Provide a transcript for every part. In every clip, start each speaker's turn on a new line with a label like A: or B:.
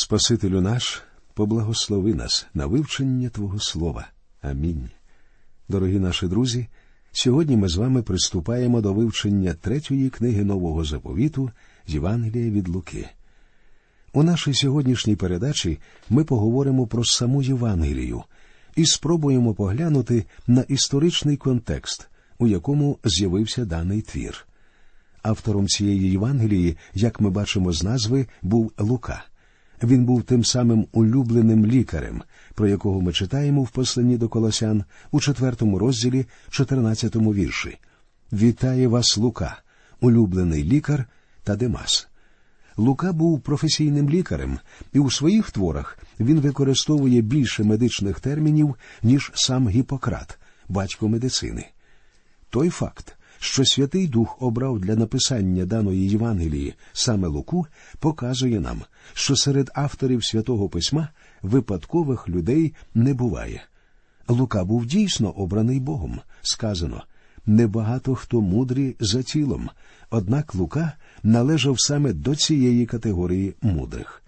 A: Спасителю наш, поблагослови нас на вивчення Твого Слова. Амінь. Дорогі наші друзі. Сьогодні ми з вами приступаємо до вивчення третьої книги Нового заповіту Євангелія від Луки. У нашій сьогоднішній передачі ми поговоримо про саму Євангелію і спробуємо поглянути на історичний контекст, у якому з'явився даний твір. Автором цієї Євангелії, як ми бачимо з назви, був Лука. Він був тим самим улюбленим лікарем, про якого ми читаємо в посланні до Колосян у четвертому розділі, 14 вірші. Вітає вас, Лука, улюблений лікар та Демас. Лука був професійним лікарем, і у своїх творах він використовує більше медичних термінів, ніж сам Гіппократ, батько медицини. Той факт, що Святий Дух обрав для написання даної Євангелії саме Луку, показує нам, що серед авторів святого письма випадкових людей не буває. Лука був дійсно обраний Богом. Сказано небагато хто мудрий за тілом, однак Лука належав саме до цієї категорії мудрих.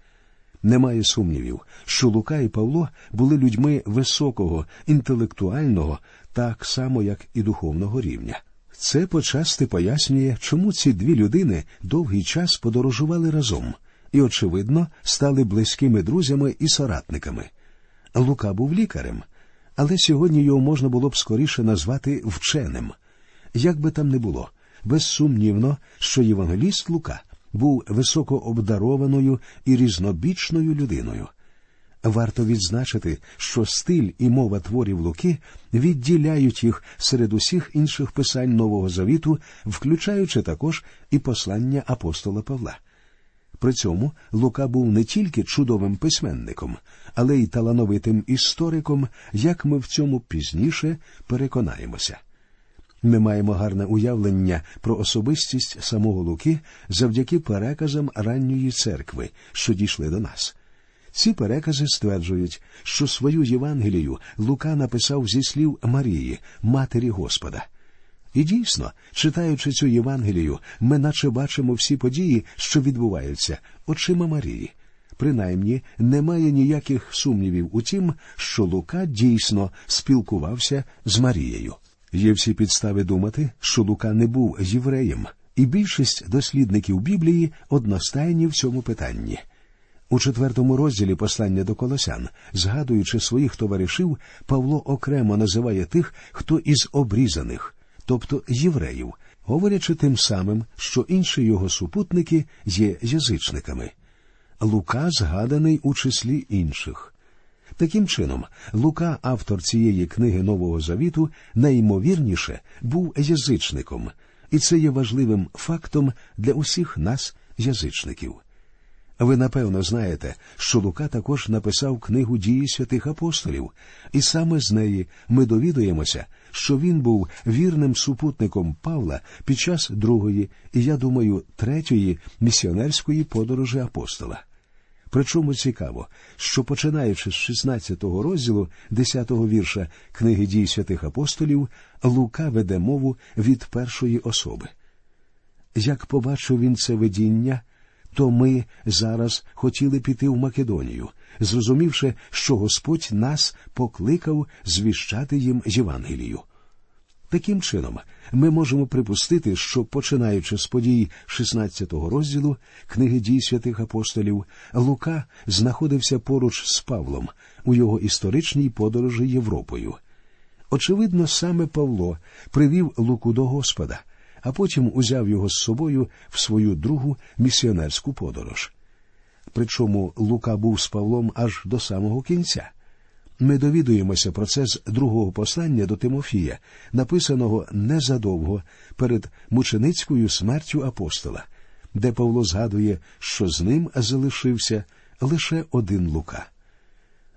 A: Немає сумнівів, що Лука і Павло були людьми високого, інтелектуального, так само як і духовного рівня. Це почасти пояснює, чому ці дві людини довгий час подорожували разом і, очевидно, стали близькими друзями і соратниками. Лука був лікарем, але сьогодні його можна було б скоріше назвати вченим. Як би там не було, безсумнівно, що євангеліст Лука був високо обдарованою і різнобічною людиною. Варто відзначити, що стиль і мова творів Луки відділяють їх серед усіх інших писань Нового Завіту, включаючи також і послання апостола Павла. При цьому Лука був не тільки чудовим письменником, але й талановитим істориком, як ми в цьому пізніше переконаємося. Ми маємо гарне уявлення про особистість самого Луки завдяки переказам ранньої церкви, що дійшли до нас. Ці перекази стверджують, що свою Євангелію Лука написав зі слів Марії, Матері Господа. І дійсно, читаючи цю Євангелію, ми наче бачимо всі події, що відбуваються, очима Марії. Принаймні, немає ніяких сумнівів у тім, що Лука дійсно спілкувався з Марією. Є всі підстави думати, що Лука не був євреєм, і більшість дослідників Біблії одностайні в цьому питанні. У четвертому розділі послання до Колосян, згадуючи своїх товаришів, Павло окремо називає тих, хто із обрізаних, тобто євреїв, говорячи тим самим, що інші його супутники є язичниками. Лука згаданий у числі інших. Таким чином, Лука, автор цієї книги Нового Завіту, найімовірніше був язичником, і це є важливим фактом для усіх нас, язичників. Ви напевно знаєте, що Лука також написав книгу дії святих апостолів, і саме з неї ми довідуємося, що він був вірним супутником Павла під час другої, і я думаю, третьої місіонерської подорожі апостола. Причому цікаво, що починаючи з 16-го розділу 10-го вірша книги дій святих апостолів, Лука веде мову від першої особи. Як побачив він це видіння, то ми зараз хотіли піти в Македонію, зрозумівши, що Господь нас покликав звіщати їм Євангелію. Таким чином, ми можемо припустити, що, починаючи з подій 16-го розділу книги дій святих апостолів, Лука знаходився поруч з Павлом у його історичній подорожі Європою. Очевидно, саме Павло привів Луку до Господа, а потім узяв його з собою в свою другу місіонерську подорож. Причому Лука був з Павлом аж до самого кінця. Ми довідуємося про це з другого послання до Тимофія, написаного незадовго перед мученицькою смертю апостола, де Павло згадує, що з ним залишився лише один Лука.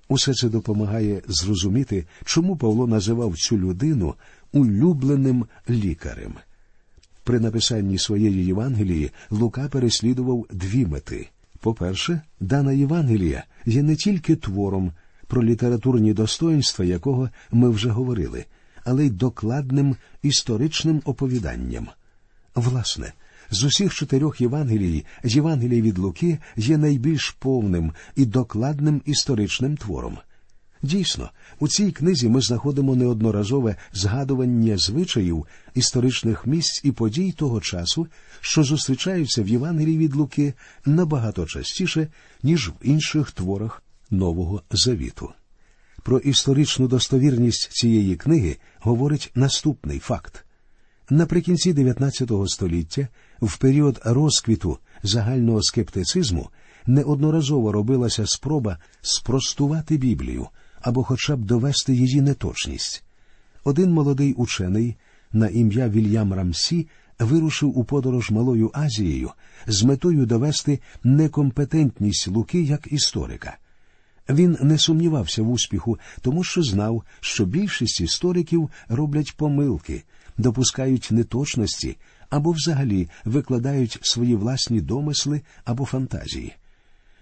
A: Усе це допомагає зрозуміти, чому Павло називав цю людину улюбленим лікарем. При написанні своєї Євангелії Лука переслідував дві мети. По-перше, дана Євангелія є не тільки твором, про літературні достоинства якого ми вже говорили, але й докладним історичним оповіданням. Власне, З усіх чотирьох Євангелій Євангелій від Луки є найбільш повним і докладним історичним твором. Дійсно, у цій книзі ми знаходимо неодноразове згадування звичаїв історичних місць і подій того часу, що зустрічаються в Євангелії від Луки набагато частіше, ніж в інших творах Нового Завіту. Про історичну достовірність цієї книги говорить наступний факт. Наприкінці 19 століття, в період розквіту загального скептицизму, неодноразово робилася спроба спростувати Біблію або хоча б довести її неточність. Один молодий учений на ім'я Вільям Рамсі вирушив у подорож Малою Азією з метою довести некомпетентність Луки як історика. Він не сумнівався в успіху, тому що знав, що більшість істориків роблять помилки, допускають неточності або взагалі викладають свої власні домисли або фантазії.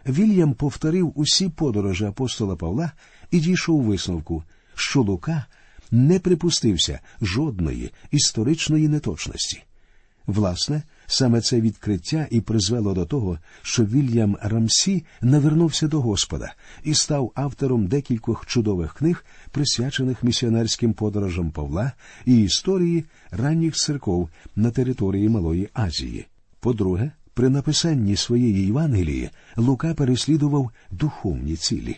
A: Вільям повторив усі подорожі апостола Павла і дійшов висновку, що Лука не припустився жодної історичної неточності. Власне, саме це відкриття і призвело до того, що Вільям Рамсі навернувся до Господа і став автором декількох чудових книг, присвячених місіонерським подорожам Павла і історії ранніх церков на території Малої Азії. По-друге, при написанні своєї Євангелії Лука переслідував духовні цілі.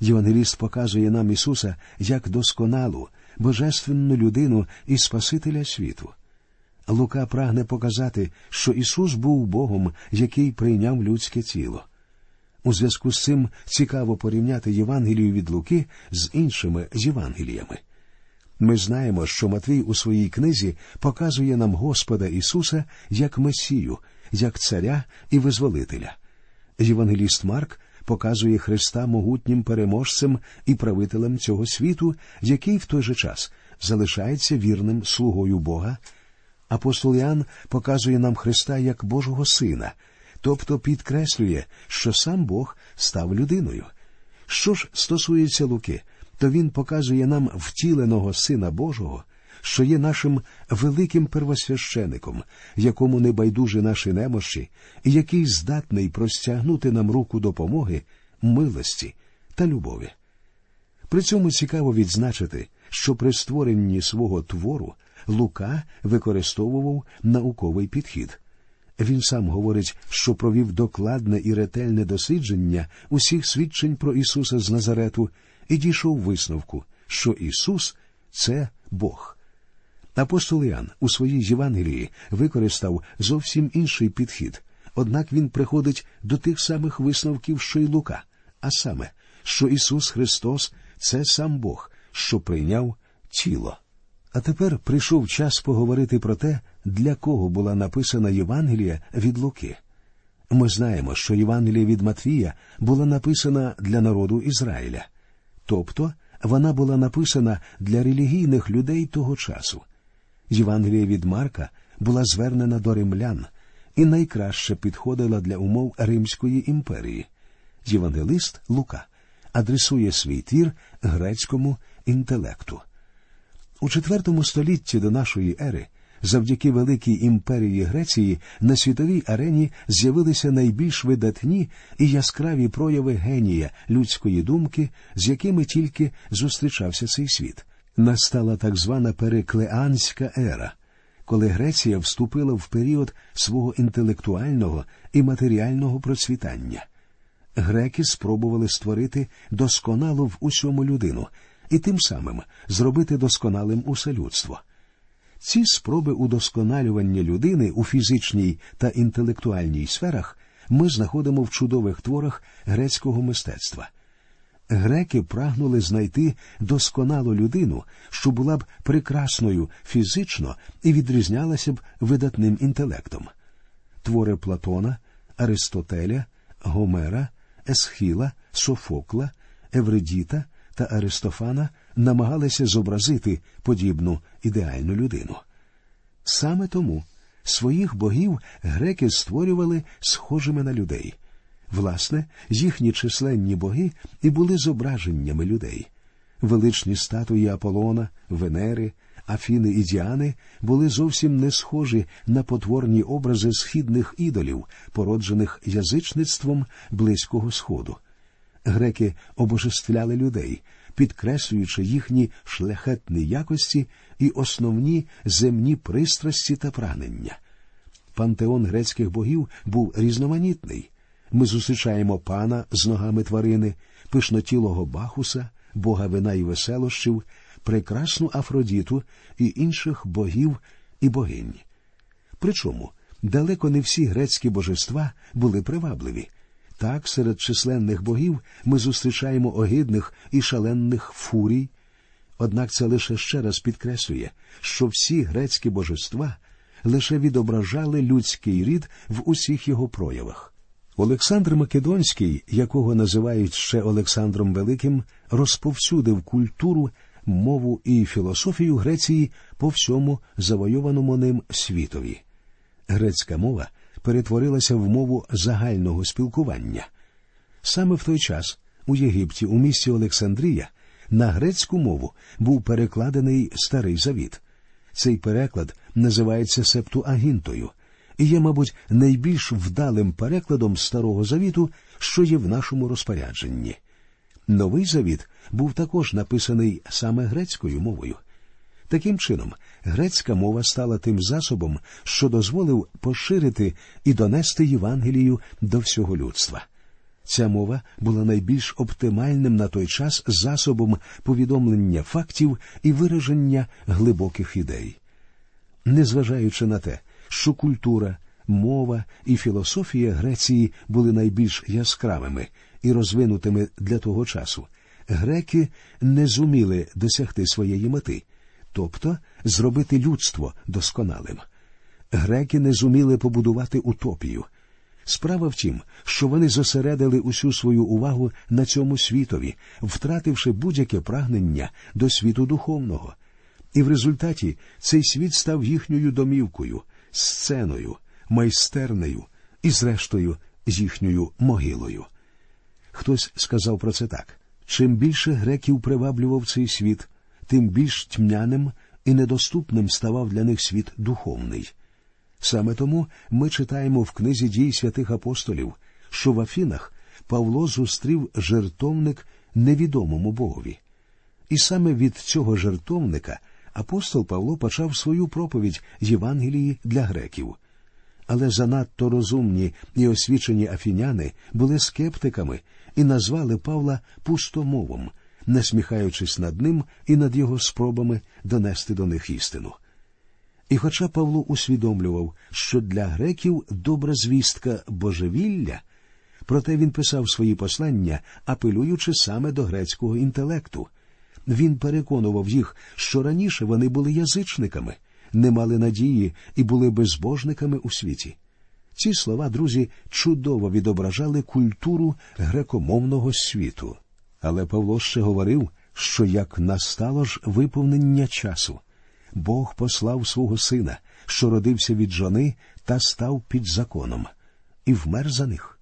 A: Євангеліст показує нам Ісуса як досконалу, божественну людину і Спасителя світу. Лука прагне показати, що Ісус був Богом, який прийняв людське тіло. У зв'язку з цим цікаво порівняти Євангелію від Луки з іншими Євангеліями. Ми знаємо, що Матвій у своїй книзі показує нам Господа Ісуса як Месію, як Царя і Визволителя. Євангеліст Марк показує Христа могутнім переможцем і правителем цього світу, який в той же час залишається вірним слугою Бога. Апостол Іоанн показує нам Христа як Божого Сина, тобто підкреслює, що сам Бог став людиною. Що ж стосується Луки, то він показує нам втіленого Сина Божого, що є нашим великим первосвящеником, якому не байдужі наші немощі, і який здатний простягнути нам руку допомоги, милості та любові. При цьому цікаво відзначити, що при створенні свого твору Лука використовував науковий підхід. Він сам говорить, що провів докладне і ретельне дослідження усіх свідчень про Ісуса з Назарету і дійшов висновку, що Ісус це Бог. Апостол Іоанн у своїй Євангелії використав зовсім інший підхід, однак він приходить до тих самих висновків, що й Лука, а саме, що Ісус Христос це сам Бог, що прийняв тіло. А тепер прийшов час поговорити про те, для кого була написана Євангелія від Луки. Ми знаємо, що Євангелія від Матвія була написана для народу Ізраїля, тобто вона була написана для релігійних людей того часу. Євангелія від Марка була звернена до римлян і найкраще підходила для умов Римської імперії. Євангелист Лука адресує свій твір грецькому інтелекту. У IV столітті до нашої ери, завдяки великій імперії Греції, на світовій арені з'явилися найбільш видатні і яскраві прояви генія людської думки, з якими тільки зустрічався цей світ. Настала так звана переклеанська ера, коли Греція вступила в період свого інтелектуального і матеріального процвітання. Греки спробували створити досконалу в усьому людину і тим самим зробити досконалим усе людство. Ці спроби удосконалювання людини у фізичній та інтелектуальній сферах ми знаходимо в чудових творах грецького мистецтва. Греки прагнули знайти досконалу людину, що була б прекрасною фізично і відрізнялася б видатним інтелектом. Твори Платона, Аристотеля, Гомера, Есхіла, Софокла, Евредіта та Аристофана намагалися зобразити подібну ідеальну людину. Саме тому своїх богів греки створювали схожими на людей. Власне, їхні численні боги і були зображеннями людей. Величні статуї Аполлона, Венери, Афіни і Діани були зовсім не схожі на потворні образи східних ідолів, породжених язичництвом Близького Сходу. Греки обожествляли людей, підкреслюючи їхні шляхетні якості і основні земні пристрасті та прагнення. Пантеон грецьких богів був різноманітний. Ми зустрічаємо пана з ногами тварини, пишнотілого Бахуса, бога вина і веселощів, прекрасну Афродіту і інших богів і богинь. Причому далеко не всі грецькі божества були привабливі. Так, серед численних богів ми зустрічаємо огидних і шаленних фурій. Однак це лише ще раз підкреслює, що всі грецькі божества лише відображали людський рід в усіх його проявах. Олександр Македонський, якого називають ще Олександром Великим, розповсюдив культуру, мову і філософію Греції по всьому завойованому ним світові. Грецька мова перетворилася в мову загального спілкування. Саме в той час у Єгипті, у місті Олександрія, на грецьку мову був перекладений Старий Завіт. Цей переклад називається Септуагінтою і є, мабуть, найбільш вдалим перекладом Старого Завіту, що є в нашому розпорядженні. Новий Завіт був також написаний саме грецькою мовою. Таким чином, грецька мова стала тим засобом, що дозволив поширити і донести Євангелію до всього людства. Ця мова була найбільш оптимальним на той час засобом повідомлення фактів і вираження глибоких ідей. Незважаючи на те, що культура, мова і філософія Греції були найбільш яскравими і розвинутими для того часу, греки не зуміли досягти своєї мети, тобто зробити людство досконалим. Греки не зуміли побудувати утопію. Справа в тім, що вони зосередили усю свою увагу на цьому світові, втративши будь-яке прагнення до світу духовного. І в результаті цей світ став їхньою домівкою, сценою, майстернею і, зрештою, з їхньою могилою. Хтось сказав про це так чим більше греків приваблював цей світ, тим більш тьмяним і недоступним ставав для них світ духовний. Саме тому ми читаємо в книзі дій святих апостолів, що в Афінах Павло зустрів жертовник невідомому Богові. І саме від цього жертовника апостол Павло почав свою проповідь Євангелії для греків. Але занадто розумні і освічені афіняни були скептиками і назвали Павла пустомовом, насміхаючись над ним і над його спробами донести до них істину. І хоча Павло усвідомлював, що для греків добра звістка божевілля, проте він писав свої послання, апелюючи саме до грецького інтелекту. Він переконував їх, що раніше вони були язичниками, не мали надії і були безбожниками у світі. Ці слова, друзі, чудово відображали культуру грекомовного світу. Але Павло ще говорив, що як настало ж виповнення часу, Бог послав свого сина, що родився від жони та став під законом, і вмер за них.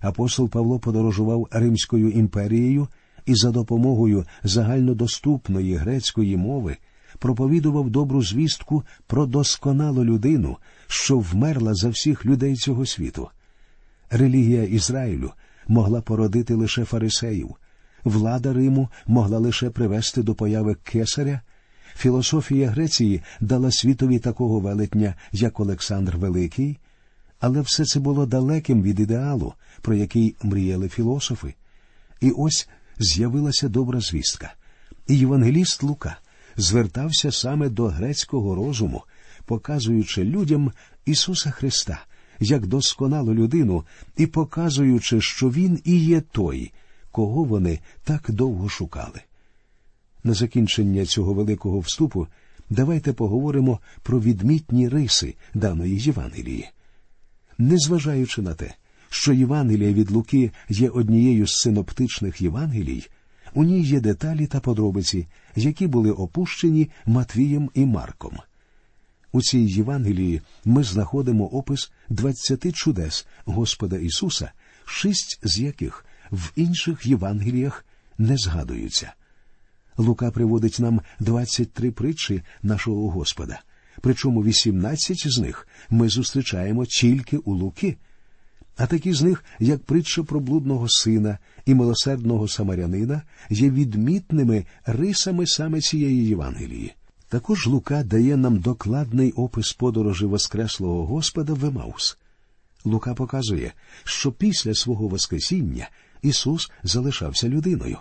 A: Апостол Павло подорожував Римською імперією і за допомогою загальнодоступної грецької мови проповідував добру звістку про досконалу людину, що вмерла за всіх людей цього світу. Релігія Ізраїлю могла породити лише фарисеїв, влада Риму могла лише привести до появи кесаря. Філософія Греції дала світові такого велетня, як Олександр Великий, але все це було далеким від ідеалу, про який мріяли філософи. І ось з'явилася добра звістка. І Євангеліст Лука звертався саме до грецького розуму, показуючи людям Ісуса Христа як досконалу людину і показуючи, що Він і є той, кого вони так довго шукали. На закінчення цього великого вступу давайте поговоримо про відмітні риси даної Євангелії. Незважаючи на те, що Євангелія від Луки є однією з синоптичних Євангелій, у ній є деталі та подробиці, які були опущені Матвієм і Марком. У цій Євангелії ми знаходимо опис двадцяти чудес Господа Ісуса, шість з яких в інших Євангеліях не згадуються. Лука приводить нам 23 притчі нашого Господа, причому 18 з них ми зустрічаємо тільки у Луки. А такі з них, як притча про блудного сина і милосердного самарянина, є відмітними рисами саме цієї Євангелії. Також Лука дає нам докладний опис подорожі Воскреслого Господа в Емаус. Лука показує, що після свого Воскресіння Ісус залишався людиною.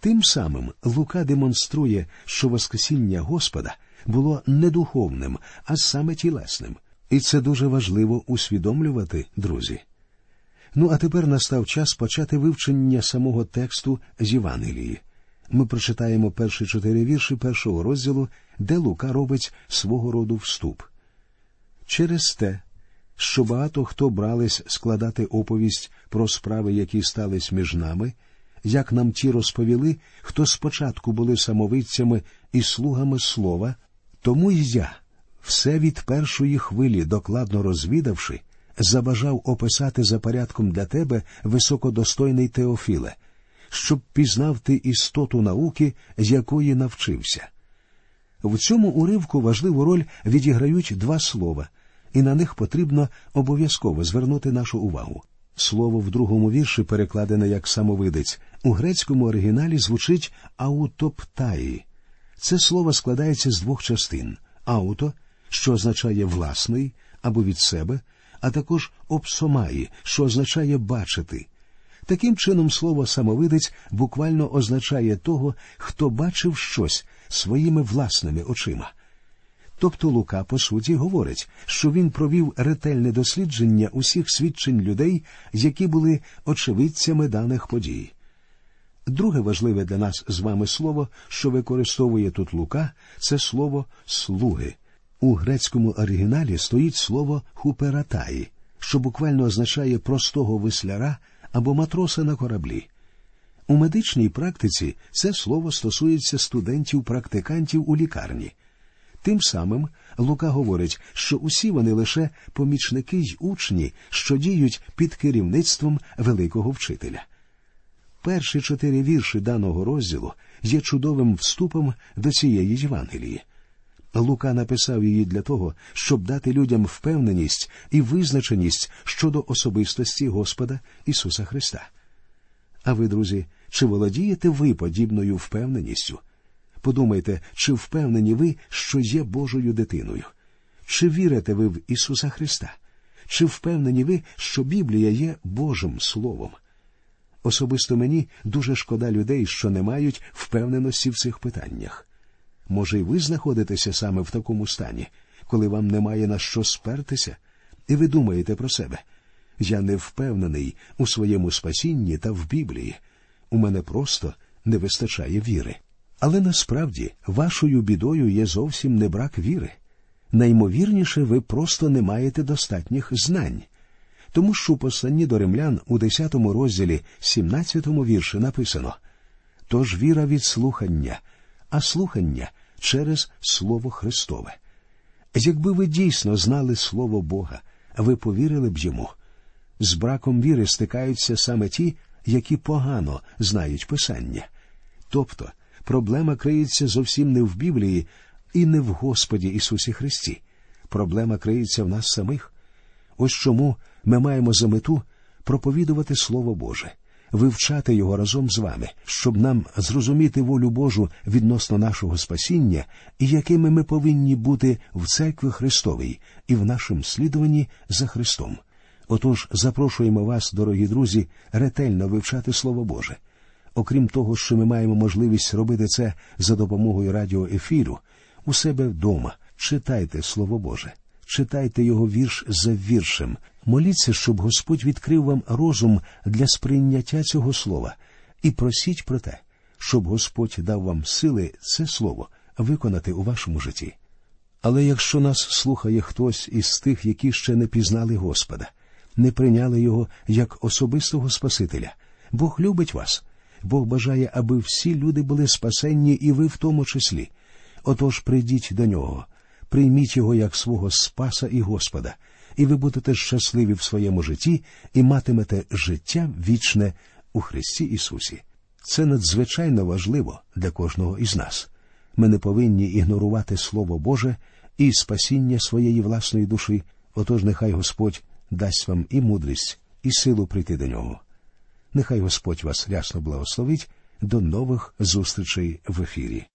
A: Тим самим Лука демонструє, що Воскресіння Господа було не духовним, а саме тілесним. І це дуже важливо усвідомлювати, друзі. Ну а тепер настав час почати вивчення самого тексту з Євангелії. Ми прочитаємо перші чотири вірші першого розділу, де Лука робить свого роду вступ. Через те, що багато хто брались складати оповість про справи, які стались між нами, як нам ті розповіли, хто спочатку були самовидцями і слугами слова, тому й я, все від першої хвилі докладно розвідавши, забажав описати за порядком для тебе високодостойний Теофіле, щоб пізнав ти істоту науки, якої навчився. В цьому уривку важливу роль відіграють два слова, і на них потрібно обов'язково звернути нашу увагу. Слово в другому вірші перекладене як самовидець, у грецькому оригіналі звучить аутоптаї. Це слово складається з двох частин ауто, що означає власний або від себе, а також обсомаї, що означає бачити. Таким чином, слово самовидець буквально означає того, хто бачив щось своїми власними очима. Тобто Лука, по суті, говорить, що він провів ретельне дослідження усіх свідчень людей, які були очевидцями даних подій. Друге важливе для нас з вами слово, що використовує тут Лука, це слово слуги. У грецькому оригіналі стоїть слово хуператаї, що буквально означає простого висляра або матроса на кораблі. У медичній практиці це слово стосується студентів-практикантів у лікарні. Тим самим Лука говорить, що усі вони лише помічники й учні, що діють під керівництвом великого вчителя. Перші чотири вірші даного розділу є чудовим вступом до цієї Євангелії. Лука написав її для того, щоб дати людям впевненість і визначеність щодо особистості Господа Ісуса Христа. А ви, друзі, чи володієте ви подібною впевненістю? Подумайте, чи впевнені ви, що є Божою дитиною? Чи вірите ви в Ісуса Христа? Чи впевнені ви, що Біблія є Божим Словом? Особисто мені дуже шкода людей, що не мають впевненості в цих питаннях. Може, й ви знаходитеся саме в такому стані, коли вам немає на що спертися, і ви думаєте про себе. Я не впевнений у своєму спасінні та в Біблії. У мене просто не вистачає віри. Але насправді вашою бідою є зовсім не брак віри. Наймовірніше, ви просто не маєте достатніх знань. Тому що у посланні до римлян у 10 розділі, 17 вірші написано Тож віра від слухання, а слухання через Слово Христове. Якби ви дійсно знали Слово Бога, ви повірили б йому. З браком віри стикаються саме ті, які погано знають Писання. Тобто проблема криється зовсім не в Біблії і не в Господі Ісусі Христі. Проблема криється в нас самих. Ось чому ми маємо за мету проповідувати Слово Боже, вивчати його разом з вами, щоб нам зрозуміти волю Божу відносно нашого спасіння і якими ми повинні бути в церкві Христовій і в нашому слідуванні за Христом. Отож, запрошуємо вас, дорогі друзі, ретельно вивчати Слово Боже. Окрім того, що ми маємо можливість робити це за допомогою радіоефіру, у себе вдома читайте Слово Боже, читайте його вірш за віршем, моліться, щоб Господь відкрив вам розум для сприйняття цього слова, і просіть про те, щоб Господь дав вам сили це слово виконати у вашому житті. Але якщо нас слухає хтось із тих, які ще не пізнали Господа, не прийняли його як особистого Спасителя, Бог любить вас. Бог бажає, аби всі люди були спасенні, і ви в тому числі. Отож прийдіть до нього, прийміть його як свого Спаса і Господа, і ви будете щасливі в своєму житті і матимете життя вічне у Христі Ісусі. Це надзвичайно важливо для кожного із нас. Ми не повинні ігнорувати Слово Боже і спасіння своєї власної душі, отож нехай Господь дасть вам і мудрість, і силу прийти до нього. Нехай Господь вас рясно благословить. До нових зустрічей в ефірі.